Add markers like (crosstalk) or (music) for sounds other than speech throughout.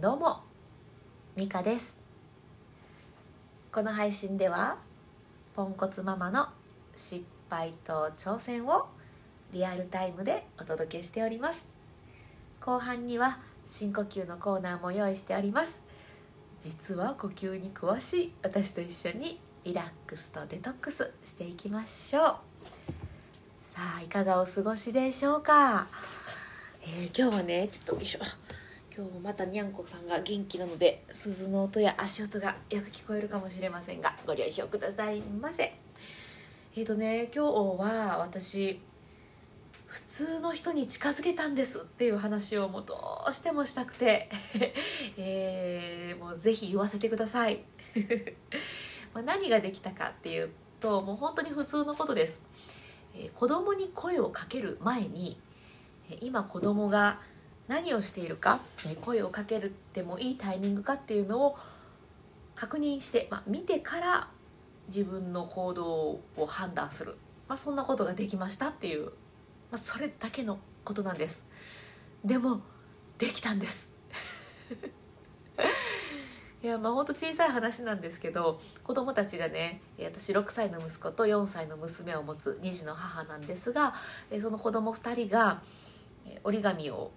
どうもミカです。この配信ではポンコツママの失敗と挑戦をリアルタイムでお届けしております。後半には深呼吸のコーナーも用意しております。実は呼吸に詳しい私と一緒にリラックスとデトックスしていきましょう。さあいかがお過ごしでしょうか、えー、今日はねちょっとよいしょ今日またにゃんこさんが元気なので鈴の音や足音がよく聞こえるかもしれませんがご了承くださいませ。えっ、ー、とね今日は私普通の人に近づけたんですっていう話をもうどうしてもしたくて、(laughs) えー、もうぜひ言わせてください。(laughs) ま何ができたかっていうともう本当に普通のことです、えー、子供に声をかける前に今子供が何をしているか声をかけるってもいいタイミングかっていうのを確認して、まあ、見てから自分の行動を判断する、まあ、そんなことができましたっていう、まあ、それだけのことなんです。でもできたんです。いやまあほんと小さい話なんですけど子供たちがね私6歳の息子と4歳の娘を持つ2児の母なんですがその子供2人が折り紙を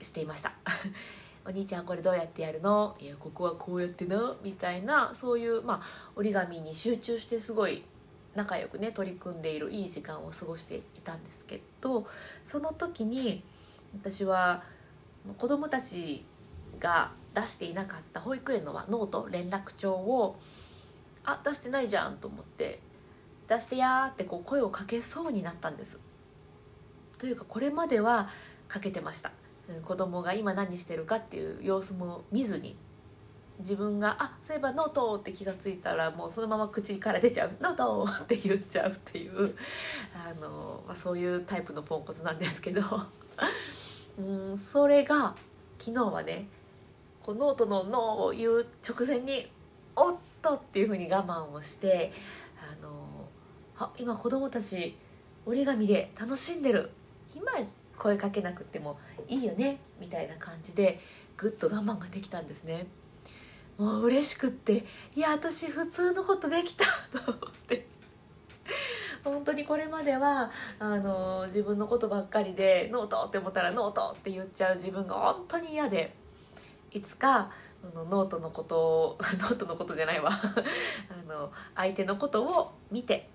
していました。(laughs) お兄ちゃんこれどうやってやるの？いやここはこうやってな。みたいなそういう、まあ、折り紙に集中してすごい仲良くね取り組んでいるいい時間を過ごしていたんですけどその時に私は子供たちが出していなかった保育園のノート連絡帳をあ出してないじゃんと思って出してやってこう声をかけそうになったんです。というかこれまではかけてました。子供が今何してるかっていう様子も見ずに自分が「あそういえばノート」って気が付いたらもうそのまま口から出ちゃう「ノート (laughs)!」って言っちゃうっていうあの、まあ、そういうタイプのポンコツなんですけど (laughs) うんそれが昨日はねこうノートの「ノー」を言う直前に「おっと!」っていうふうに我慢をしてあのあ今子供たち折り紙で楽しんでる今声かけなくてもいいよねみたいな感じでぐっと我慢ができたんですね。もう嬉しくっていや私普通のことできた (laughs) と思って。本当にこれまではあの自分のことばっかりでノートって思ったらノートって言っちゃう自分が本当に嫌でいつかのノートのことを (laughs) ノートのことじゃないわ。(laughs) あの相手のことを見て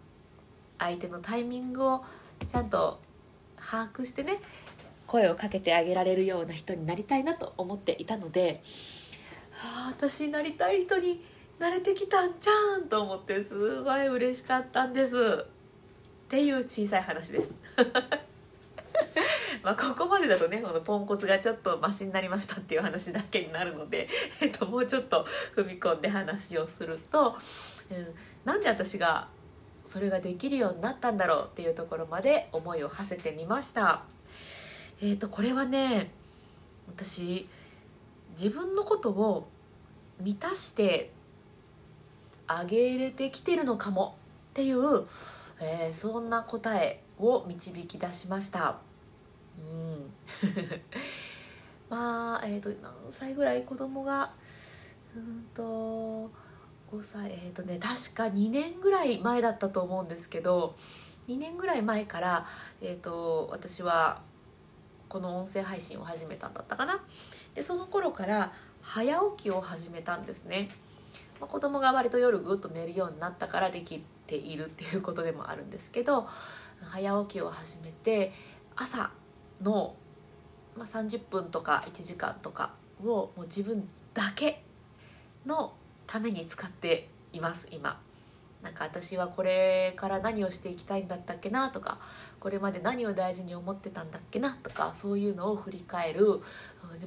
相手のタイミングをちゃんと把握してね声をかけてあげられるような人になりたいなと思っていたので、はあ、私になりたい人になれてきたんじゃんと思ってすごい嬉しかったんです。っていう小さい話です。(laughs) まあここまでだとねこのポンコツがちょっとマシになりましたっていう話だけになるので、えっと、もうちょっと踏み込んで話をすると、うん、なんで私がそれができるようになったんだろうっていうところまで思いを馳せてみました。えっ、ー、とこれはね私自分のことを満たしてあげれてきてるのかもっていう、えー、そんな答えを導き出しました。うん。(laughs) まあえっ、ー、と何歳ぐらい子供がうんと5歳えっ、ー、とね確か2年ぐらい前だったと思うんですけど2年ぐらい前から、えーと、私はこの音声配信を始めたんだったかな。でその頃から早起きを始めたんですね、まあ、子供が割と夜ぐっと寝るようになったからできているっていうことでもあるんですけど早起きを始めて朝の、まあ、30分とか1時間とかをもう自分だけのために使っています今。なんか私はこれから何をしていきたいんだったっけなとかこれまで何を大事に思ってたんだっけなとかそういうのを振り返る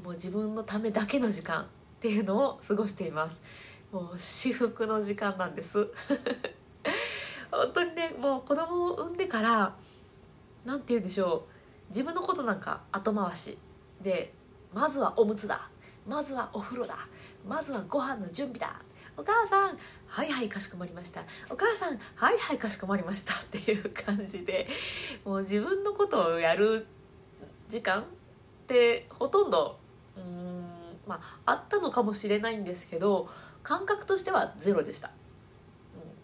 もう自分のためだけの時間っていうのを過ごしています。もう至福の時間なんです。(laughs) 本当にねもう子供を産んでから何て言うんでしょう。自分のことなんか後回しでまずはおむつだ。まずはお風呂だ。まずはご飯の準備だ。お母さんはいはいかしこまりました。お母さんはいはいかしこまりました。っていう感じでもう自分のことをやる時間ってほとんどうんまああったのかもしれないんですけど感覚としてはゼロでした、うん、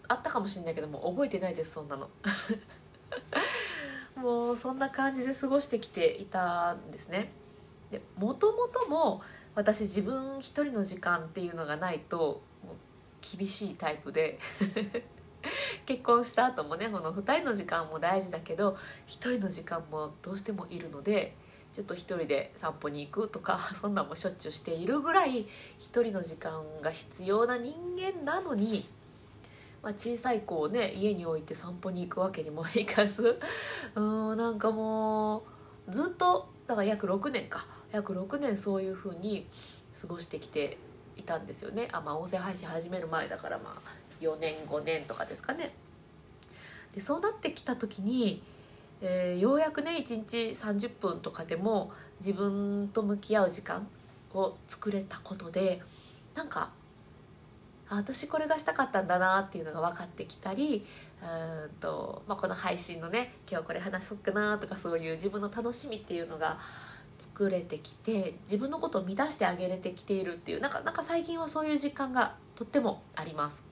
あったかもしれないけども覚えてないですそんなの。(laughs) もうそんな感じで過ごしてきていたんですね。でもともとも私自分一人の時間っていうのがないと厳しいタイプで。(laughs) 結婚した後もねこの2人の時間も大事だけど1人の時間もどうしてもいるのでちょっと1人で散歩に行くとか (laughs) そんなもしょっちゅうしているぐらい1人の時間が必要な人間なのに、まあ、小さい子をね家に置いて散歩に行くわけにもいかず。うんなんかもうずっとだから約6年か。約6年そういう風に過ごしてきていたんですよね。あまあ音声配信始める前だからまあ4年5年とかですかね。でそうなってきた時に、えー、ようやくね1日30分とかでも自分と向き合う時間を作れたことでなんか私これがしたかったんだなっていうのが分かってきたりうんと、まあ、この配信のね今日これ話そうかなとかそういう自分の楽しみっていうのが作れてきて自分のことを満たしてあげれてきているっていうなんかなんか最近はそういう実感がとってもあります。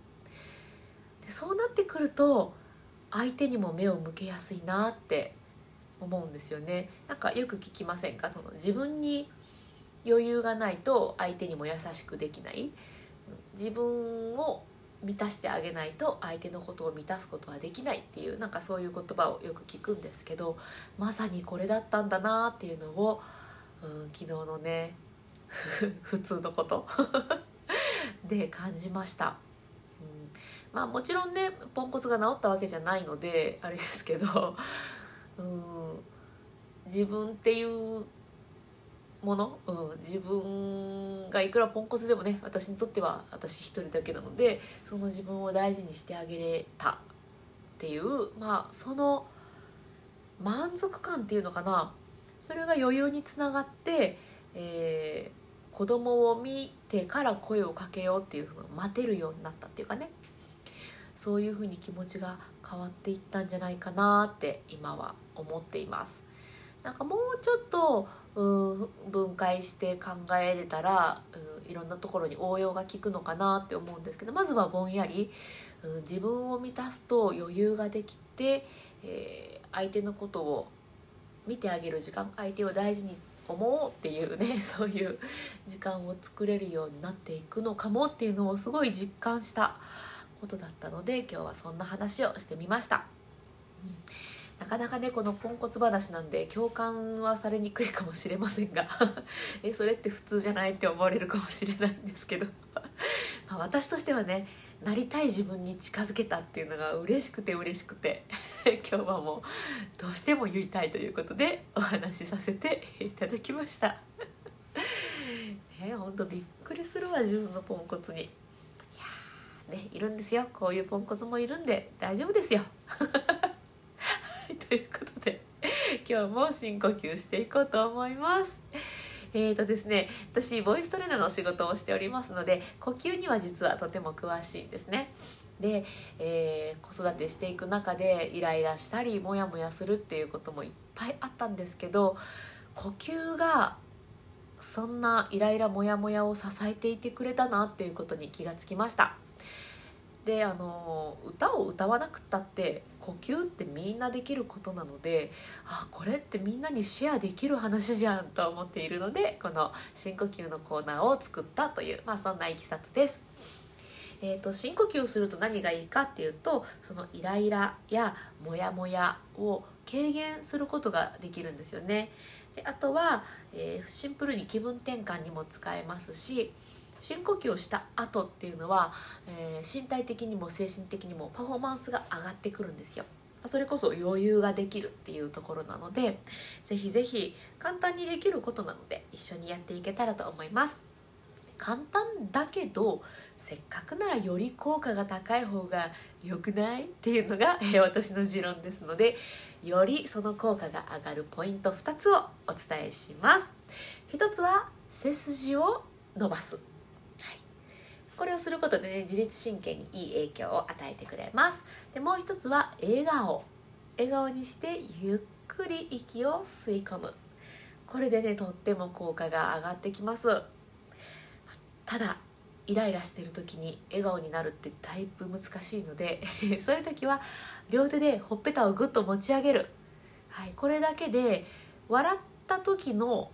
でそうなってくると相手にも目を向けやすいなって思うんですよね。なんかよく聞きませんか？その自分に余裕がないと相手にも優しくできない。自分を満たしてあげないと相手のことを満たすことはできないっていうなんかそういう言葉をよく聞くんですけどまさにこれだったんだなっていうのを、うん、昨日のね (laughs) 普通のこと (laughs) で感じました。うんまあもちろんねポンコツが治ったわけじゃないのであれですけどうん自分っていうもの、うん、自分がいくらポンコツでもね私にとっては私一人だけなのでその自分を大事にしてあげれた。っていうまあその満足感っていうのかな。それが余裕につながって、えー、子供を見てから声をかけようっていうのを待てるようになったっていうかね。そういうふうに気持ちが変わっていったんじゃないかなって今は思っています。なんかもうちょっとうん分解して考えれたらうんいろんなところに応用が効くのかなって思うんですけどまずはぼんやりうん自分を満たすと余裕ができて、えー、相手のことを見てあげる時間相手を大事に思おうっていうね (laughs) そういう時間を作れるようになっていくのかもっていうのをすごい実感したことだったので今日はそんな話をしてみました、うん、なかなかねこのポンコツ話なんで共感はされにくいかもしれませんが (laughs) えそれって普通じゃないって思われるかもしれないんですけど。(laughs) ま私としてはねなりたい自分に近づけたっていうのが嬉しくて嬉しくて (laughs) 今日はもうどうしても言いたいということでお話しさせていただきました。ねほんとびっくりするわ自分のポンコツに。ねいるんですよ。こういうポンコツもいるんで大丈夫ですよ。ということで今日も深呼吸していこうと思います。えーとですね、私ボイストレーナーの仕事をしておりますので呼吸には実はとても詳しいんですね。で、えー、子育てしていく中でイライラしたりモヤモヤするっていうこともいっぱいあったんですけど呼吸がそんなイライラモヤモヤを支えていてくれたなっていうことに気がつきました。であの歌を歌わなくったって呼吸ってみんなできることなのであこれってみんなにシェアできる話じゃんと思っているのでこの深呼吸のコーナーを作ったという、まあ、そんないきさつです。えーと、深呼吸をすると何がいいかっていうとそのイライラやモヤモヤを軽減することができるんですよねであとは、えー、シンプルに気分転換にも使えますし深呼吸をした後っていうのは、えー、身体的にも精神的にもパフォーマンスが上がってくるんですよ。それこそ余裕ができるっていうところなのでぜひぜひ簡単にできることなので一緒にやっていけたらと思います。簡単だけどせっかくならより効果が高い方が良くない？っていうのが、え私の持論ですのでよりその効果が上がるポイント2つをお伝えします。1つは背筋を伸ばす。これをすることでね自律神経にいい影響を与えてくれます。でもう一つは笑顔。笑顔にしてゆっくり息を吸い込む。これでねとっても効果が上がってきます。ただイライラしてる時に笑顔になるってだいぶ難しいので (laughs) そういう時は両手でほっぺたをぐっと持ち上げる、はい、これだけで笑った時の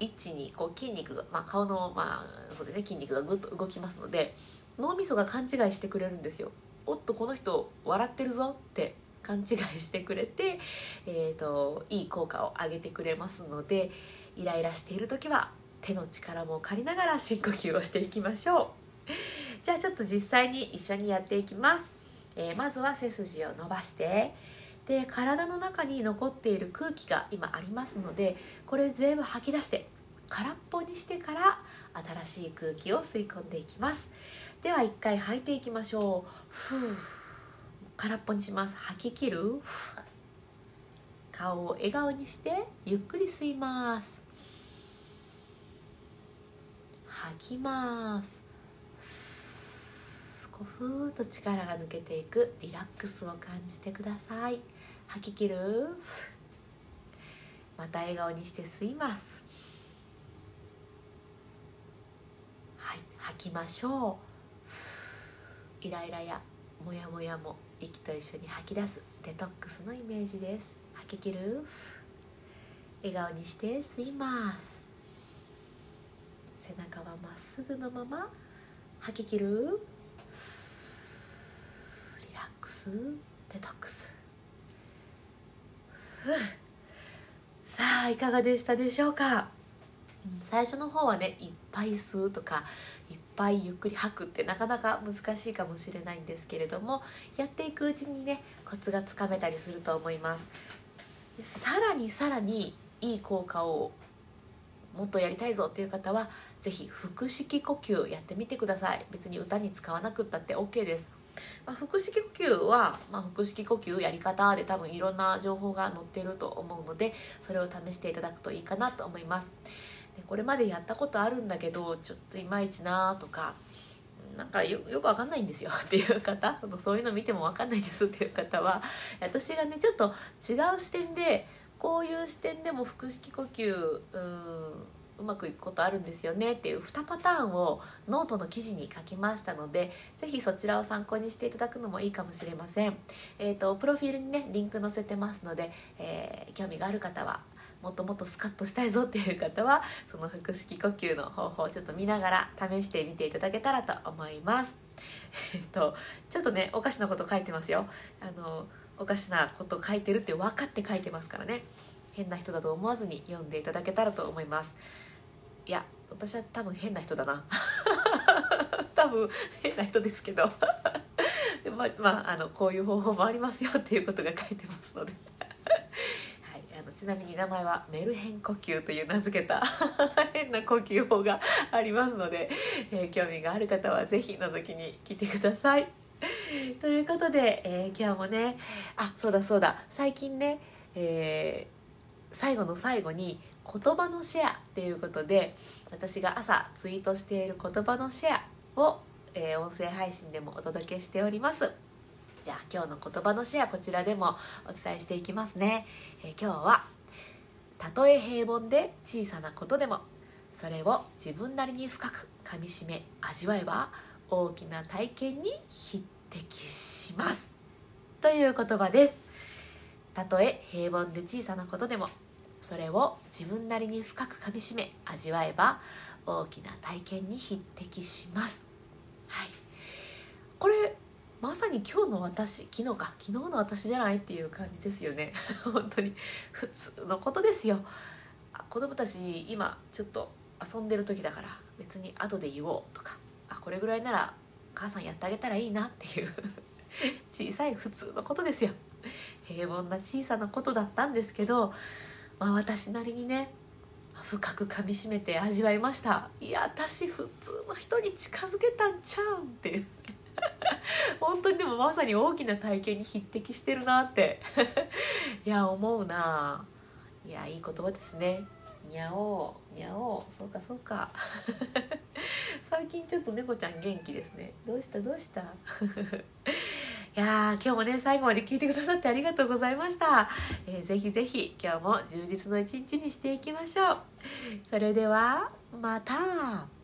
位置にこう筋肉が、まあ、顔の、まあそうですね、筋肉がぐっと動きますので脳みそが勘違いしてくれるんですよ。おっとこの人笑ってるぞって勘違いしてくれて、えーと、いい効果を上げてくれますのでイライラしている時は手の力も借りながら深呼吸をしていきましょうじゃあちょっと実際に一緒にやっていきます、えー、まずは背筋を伸ばしてで体の中に残っている空気が今ありますのでこれ全部吐き出して空っぽにしてから新しい空気を吸い込んでいきます。では一回吐いていきましょう。ふう。空っぽにします。吐き切る。顔を笑顔にしてゆっくり吸います。吐きます。こうふーっと力が抜けていくリラックスを感じてください。吐き切る？また笑顔にして吸います。はい吐きましょう。イライラやモヤモヤも息と一緒に吐き出す。デトックスのイメージです。吐き切る？笑顔にして吸います。背中はまっすぐのまま。吐き切る？リラックス。デトックス。さあいかがでしたでしょうか？最初の方はねいっぱい吸うとかいっぱいゆっくり吐くってなかなか難しいかもしれないんですけれどもやっていくうちにねコツがつかめたりすると思います。さらにさらにいい効果をもっとやりたいぞっていう方は是非腹式呼吸やってみてください。別に歌に使わなくったって OK です。まあ、腹式呼吸は、まあ、腹式呼吸やり方で多分いろんな情報が載ってると思うのでそれを試していただくといいかなと思います。でこれまでやったことあるんだけどちょっといまいちなとかなんかよよくわかんないんですよ (laughs) っていう方。そういうの見てもわかんないですっていう方は私がねちょっと違う視点でこういう視点でも腹式呼吸うんうまくいくことあるんですよねっていう2パターンをノートの記事に書きましたので是非そちらを参考にしていただくのもいいかもしれません、えーと、プロフィールにねリンク載せてますので、えー、興味がある方はもっともっとスカッとしたいぞっていう方はその腹式呼吸の方法をちょっと見ながら試してみていただけたらと思います。えっとちょっとねおかしなこと書いてますよ。あのおかしなこと書いてるって分かって書いてますからね。変な人だと思わずに読んでいただけたらと思います。いや私は多分変な人だな。(laughs) 多分変な人ですけど。ままああのこういう方法もありますよっていうことが書いてますので。はい、あのちなみに名前はメルヘン呼吸という名付けた変な呼吸法がありますので、えー、興味がある方は是非覗きに来てください。ということで、えー、今日もねあそうだそうだ。最近ね、えー、最後の最後に言葉のシェアっていうことで私が朝ツイートしている言葉のシェアを、えー、音声配信でもお届けしております。じゃあ今日の言葉のシェアこちらでもお伝えしていきますね、えー、今日はたとえ平凡で小さなことでもそれを自分なりに深くかみしめ味わえば大きな体験に匹敵します。という言葉です。たとえ平凡で小さなことでもそれを自分なりに深くかみしめ味わえば大きな体験に匹敵します。はい。これまさに今日の私昨日か。昨日の私じゃないっていう感じですよね。(laughs) 本当に。普通のことですよ。子供たち今ちょっと遊んでる時だから別に後で言おうとか。あこれぐらいなら母さんやってあげたらいいなっていう。(laughs) 小さい普通のことですよ。平凡な小さなことだったんですけど、まあ、私なりにね深くかみしめて味わいました。いや私普通の人に近づけたんちゃうんって。い (laughs) う本当にでもまさに大きな体験に匹敵してるなって。(laughs) いや思うな。いやいい言葉ですね。にゃおうにゃおう。そうかそうか。(laughs) 最近ちょっと猫ちゃん元気ですね。どうしたどうした？いや今日もね最後まで聞いてくださってありがとうございました、えー、ぜひぜひ今日も充実の一日にしていきましょう。それではまた。